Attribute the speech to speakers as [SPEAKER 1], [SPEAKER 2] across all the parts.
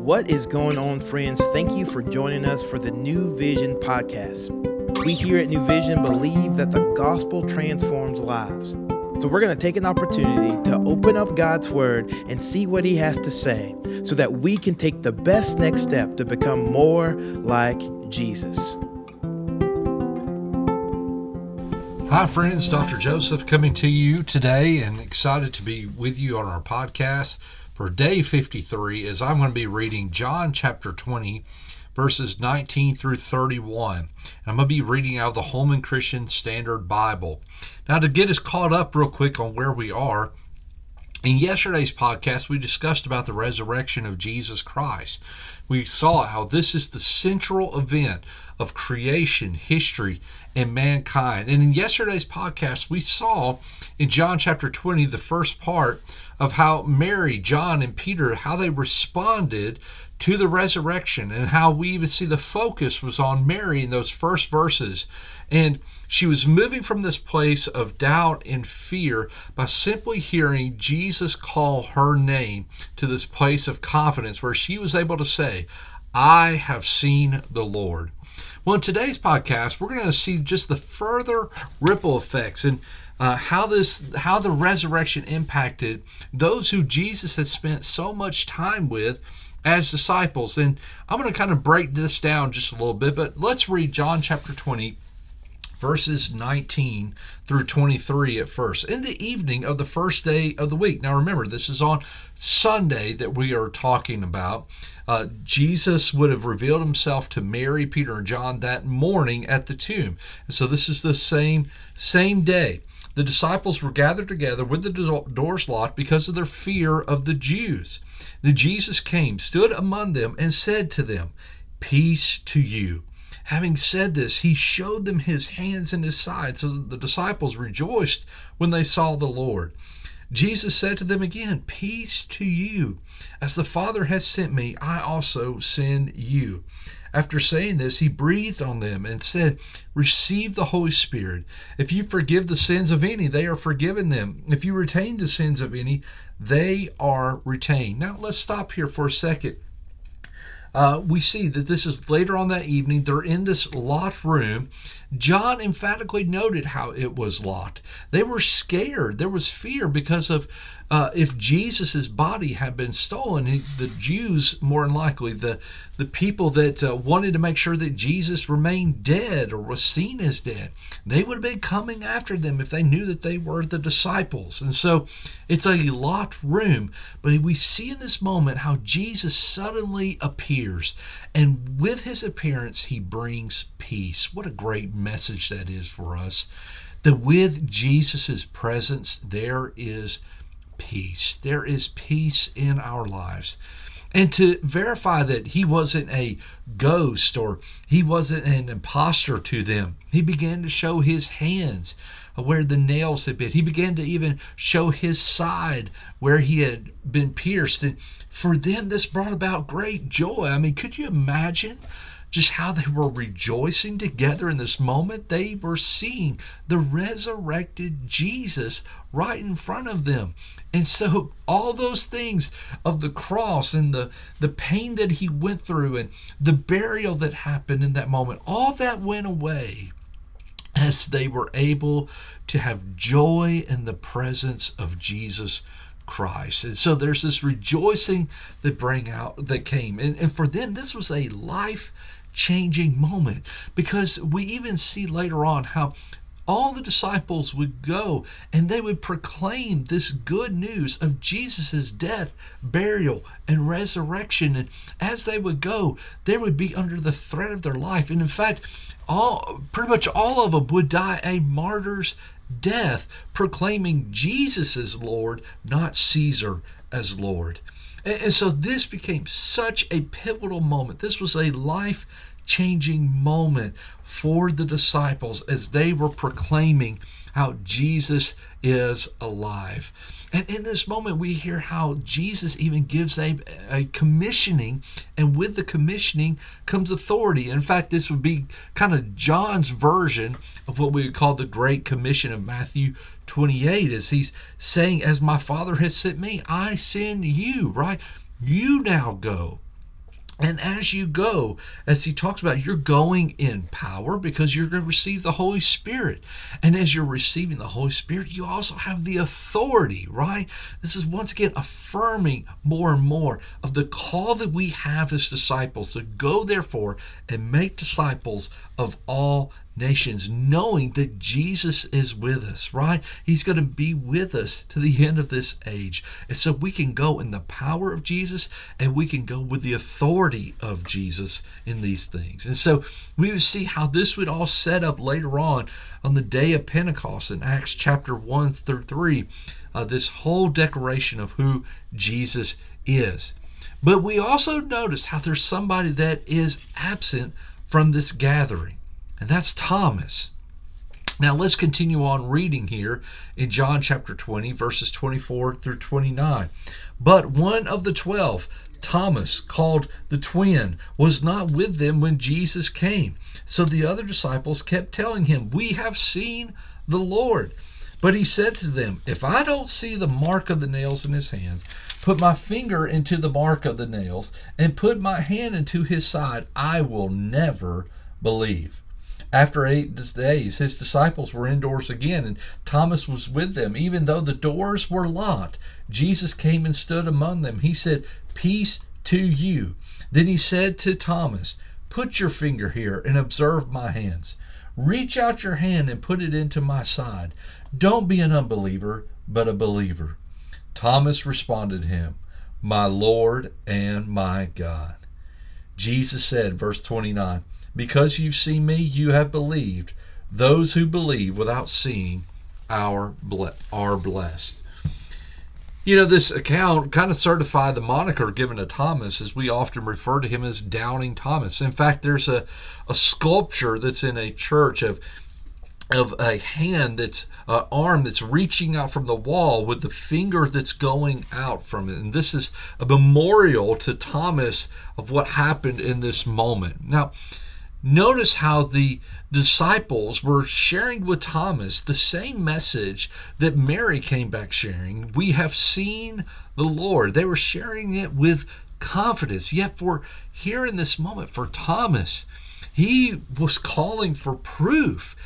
[SPEAKER 1] What is going on, friends? Thank you for joining us for the New Vision podcast. We here at New Vision believe that the gospel transforms lives. So we're going to take an opportunity to open up God's word and see what he has to say so that we can take the best next step to become more like Jesus.
[SPEAKER 2] Hi, friends. Dr. Joseph coming to you today and excited to be with you on our podcast for day 53 is I'm going to be reading John chapter 20, verses 19 through 31. I'm going to be reading out of the Holman Christian Standard Bible. Now, to get us caught up real quick on where we are, in yesterday's podcast, we discussed about the resurrection of Jesus Christ. We saw how this is the central event of creation, history, and mankind. And in yesterday's podcast, we saw in John chapter 20, the first part of how Mary, John, and Peter, how they responded to the resurrection and how we even see the focus was on Mary in those first verses. And she was moving from this place of doubt and fear by simply hearing Jesus call her name to this place of confidence where she was able to say, I have seen the Lord. Well, in today's podcast, we're going to see just the further ripple effects and uh, how this how the resurrection impacted those who Jesus had spent so much time with as disciples. And I'm going to kind of break this down just a little bit, but let's read John chapter 20 verses 19 through 23 at first. In the evening of the first day of the week. Now remember, this is on Sunday that we are talking about. Uh, Jesus would have revealed himself to Mary, Peter, and John that morning at the tomb. And so this is the same same day the disciples were gathered together with the doors locked because of their fear of the Jews. Then Jesus came, stood among them, and said to them, Peace to you. Having said this, he showed them his hands and his side, so the disciples rejoiced when they saw the Lord. Jesus said to them again, Peace to you. As the Father has sent me, I also send you. After saying this, he breathed on them and said, Receive the Holy Spirit. If you forgive the sins of any, they are forgiven them. If you retain the sins of any, they are retained. Now, let's stop here for a second. Uh, we see that this is later on that evening. They're in this locked room. John emphatically noted how it was locked. They were scared. There was fear because of uh, if Jesus's body had been stolen, the Jews, more than likely, the the people that uh, wanted to make sure that Jesus remained dead or was seen as dead, they would have been coming after them if they knew that they were the disciples. And so, it's a locked room. But we see in this moment how Jesus suddenly appears, and with his appearance, he brings peace. What a great message that is for us! That with Jesus's presence, there is peace. There is peace in our lives. And to verify that he wasn't a ghost or he wasn't an impostor to them, he began to show his hands where the nails had been. He began to even show his side where he had been pierced. And for them, this brought about great joy. I mean, could you imagine just how they were rejoicing together in this moment. They were seeing the resurrected Jesus right in front of them. And so all those things of the cross and the, the pain that he went through and the burial that happened in that moment, all that went away as they were able to have joy in the presence of Jesus Christ. And so there's this rejoicing that bring out that came. And, and for them, this was a life changing moment because we even see later on how all the disciples would go and they would proclaim this good news of Jesus' death, burial, and resurrection. And as they would go, they would be under the threat of their life. And in fact, all pretty much all of them would die a martyr's death, proclaiming Jesus as Lord, not Caesar as Lord. And, so this became such a pivotal moment. This was a life changing moment for the disciples as they were proclaiming how Jesus is alive. And in this moment, we hear how Jesus even gives a, a commissioning, and with the commissioning comes authority. In fact, this would be kind of John's version of what we would call the Great Commission of Matthew 28, as he's saying, As my Father has sent me, I send you, right? You now go And as you go, as he talks about, you're going in power because you're going to receive the Holy Spirit. And as you're receiving the Holy Spirit, you also have the authority, right? This is once again affirming more and more of the call that we have as disciples to go, therefore, and make disciples of all nations, knowing that Jesus is with us, right? He's going to be with us to the end of this age. And so we can go in the power of Jesus and we can go with the authority of Jesus in these things. And so we would see how this would all set up later on on the day of Pentecost in Acts chapter 1 through 3, uh, this whole declaration of who Jesus is. But we also notice how there's somebody that is absent from this gathering and that's Thomas. Now let's continue on reading here in John chapter 20, verses 24 through 29. But one of the twelve, Thomas, called the twin, was not with them when Jesus came. So the other disciples kept telling him, We have seen the Lord. But he said to them, If I don't see the mark of the nails in his hands, put my finger into the mark of the nails, and put my hand into his side, I will never believe. After eight days, his disciples were indoors again, and Thomas was with them. Even though the doors were locked, Jesus came and stood among them. He said, Peace to you. Then he said to Thomas, Put your finger here and observe my hands. Reach out your hand and put it into my side. Don't be an unbeliever, but a believer. Thomas responded to him, My Lord and my God. Jesus said, verse 29, because you've seen me, you have believed. Those who believe without seeing are, are blessed. You know, this account kind of certified the moniker given to Thomas, as we often refer to him as Doubting Thomas. In fact, there's a, a sculpture that's in a church of of a hand that's an arm that's reaching out from the wall with the finger that's going out from it and this is a memorial to thomas of what happened in this moment now Notice how the disciples were sharing with Thomas the same message that Mary came back sharing. We have seen the Lord. They were sharing it with confidence. Yet, for here in this moment, for Thomas, he was calling for proof.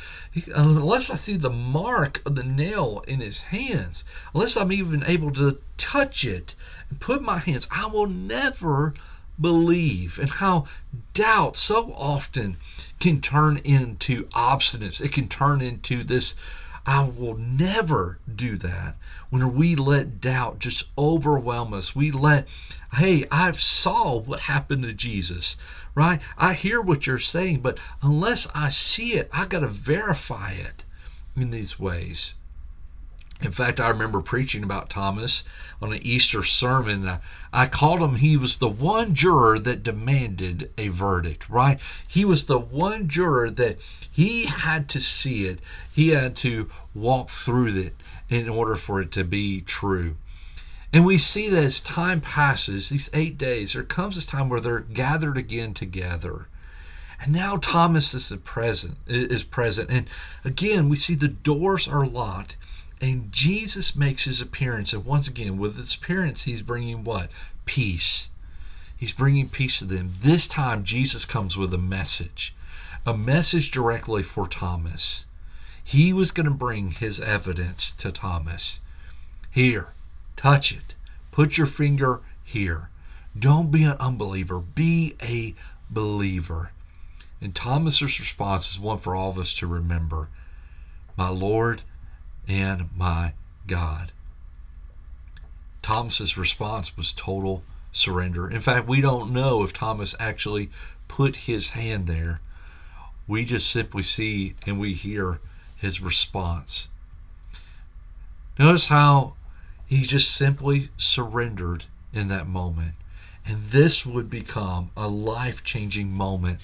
[SPEAKER 2] Unless I see the mark of the nail in his hands, unless I'm even able to touch it and put my hands, I will never believe and how doubt so often can turn into obstinance. It can turn into this, I will never do that. When we let doubt just overwhelm us, we let, hey, I saw what happened to Jesus, right? I hear what you're saying, but unless I see it, I got to verify it in these ways. In fact, I remember preaching about Thomas on an Easter sermon. I called him, he was the one juror that demanded a verdict, right? He was the one juror that he had to see it, he had to walk through it in order for it to be true. And we see that as time passes, these eight days, there comes this time where they're gathered again together. And now Thomas is present is present. And again, we see the doors are locked and Jesus makes his appearance. And once again, with his appearance, he's bringing what? Peace. He's bringing peace to them. This time, Jesus comes with a message, a message directly for Thomas. He was going to bring his evidence to Thomas. Here, touch it. Put your finger here. Don't be an unbeliever, be a believer. And Thomas's response is one for all of us to remember. My Lord and my God. Thomas's response was total surrender. In fact, we don't know if Thomas actually put his hand there. We just simply see and we hear his response. Notice how he just simply surrendered in that moment. And this would become a life changing moment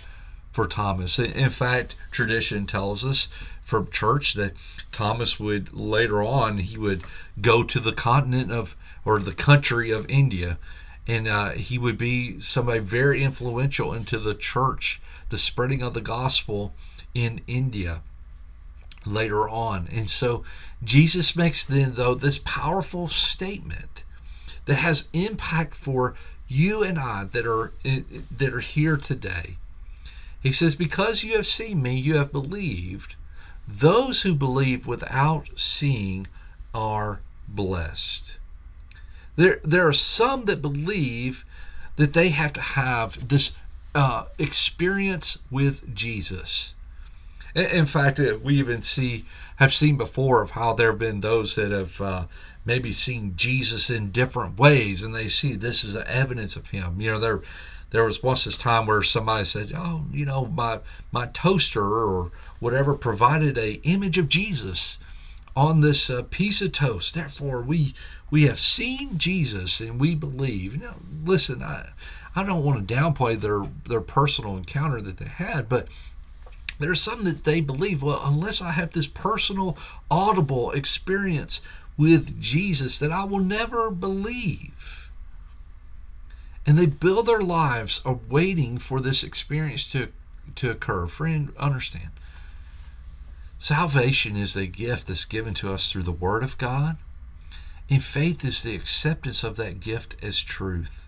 [SPEAKER 2] for Thomas. In fact, tradition tells us from church that Thomas would later on he would go to the continent of or the country of India, and uh, he would be somebody very influential into the church, the spreading of the gospel in India later on. And so Jesus makes then though this powerful statement that has impact for you and I that are that are here today. He says, "Because you have seen me, you have believed. Those who believe without seeing are blessed." There, there are some that believe that they have to have this uh, experience with Jesus. In fact, uh, we even see have seen before of how there have been those that have uh, maybe seen Jesus in different ways, and they see this as evidence of Him. You know, there there was once this time where somebody said, "Oh, you know, my my toaster or whatever provided a image of Jesus on this uh, piece of toast. Therefore, we we have seen Jesus and we believe." Know, listen, I I don't want to downplay their their personal encounter that they had, but there's some that they believe, well, unless I have this personal, audible experience with Jesus, that I will never believe. And they build their lives awaiting for this experience to, to occur. Friend, understand. Salvation is a gift that's given to us through the Word of God, and faith is the acceptance of that gift as truth.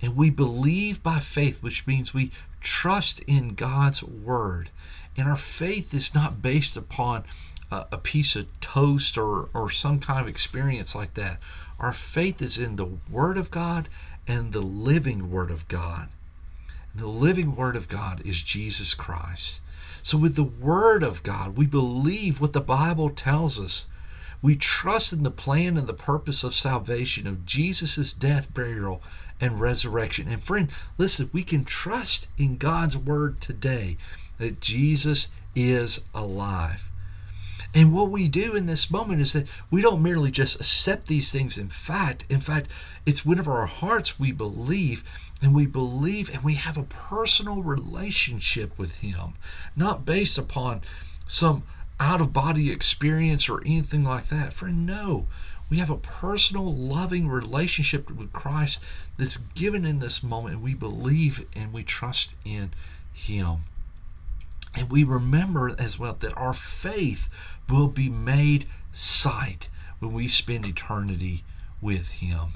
[SPEAKER 2] And we believe by faith, which means we trust in God's word. And our faith is not based upon a, a piece of toast or, or some kind of experience like that. Our faith is in the word of God and the living word of God. The living word of God is Jesus Christ. So, with the word of God, we believe what the Bible tells us. We trust in the plan and the purpose of salvation, of Jesus' death, burial, and resurrection. And friend, listen, we can trust in God's word today that Jesus is alive. And what we do in this moment is that we don't merely just accept these things in fact. In fact, it's whenever our hearts we believe and we believe and we have a personal relationship with Him, not based upon some out of body experience or anything like that. Friend, no. We have a personal, loving relationship with Christ that's given in this moment, and we believe and we trust in Him. And we remember as well that our faith will be made sight when we spend eternity with Him.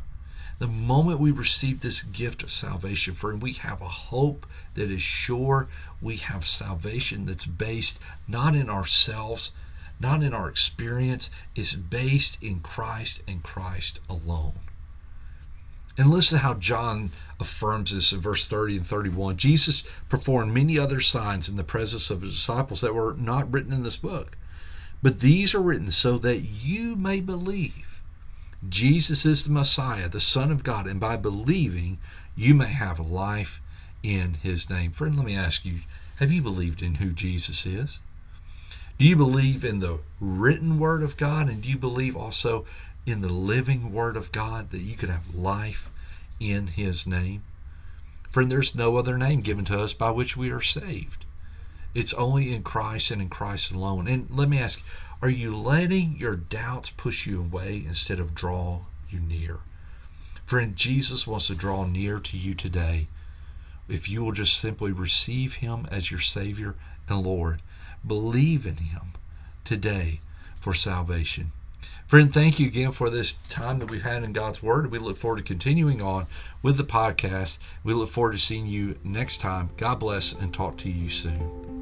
[SPEAKER 2] The moment we receive this gift of salvation, friend, we have a hope that is sure. We have salvation that's based not in ourselves, not in our experience, it's based in Christ and Christ alone. And listen to how John affirms this in verse 30 and 31. Jesus performed many other signs in the presence of his disciples that were not written in this book. But these are written so that you may believe Jesus is the Messiah, the Son of God, and by believing, you may have life in his name. Friend, let me ask you have you believed in who Jesus is? Do you believe in the written word of God? And do you believe also in the living word of God that you could have life in his name? Friend, there's no other name given to us by which we are saved. It's only in Christ and in Christ alone. And let me ask, are you letting your doubts push you away instead of draw you near? Friend, Jesus wants to draw near to you today if you will just simply receive him as your Savior and Lord. Believe in Him today for salvation. Friend, thank you again for this time that we've had in God's Word. We look forward to continuing on with the podcast. We look forward to seeing you next time. God bless and talk to you soon.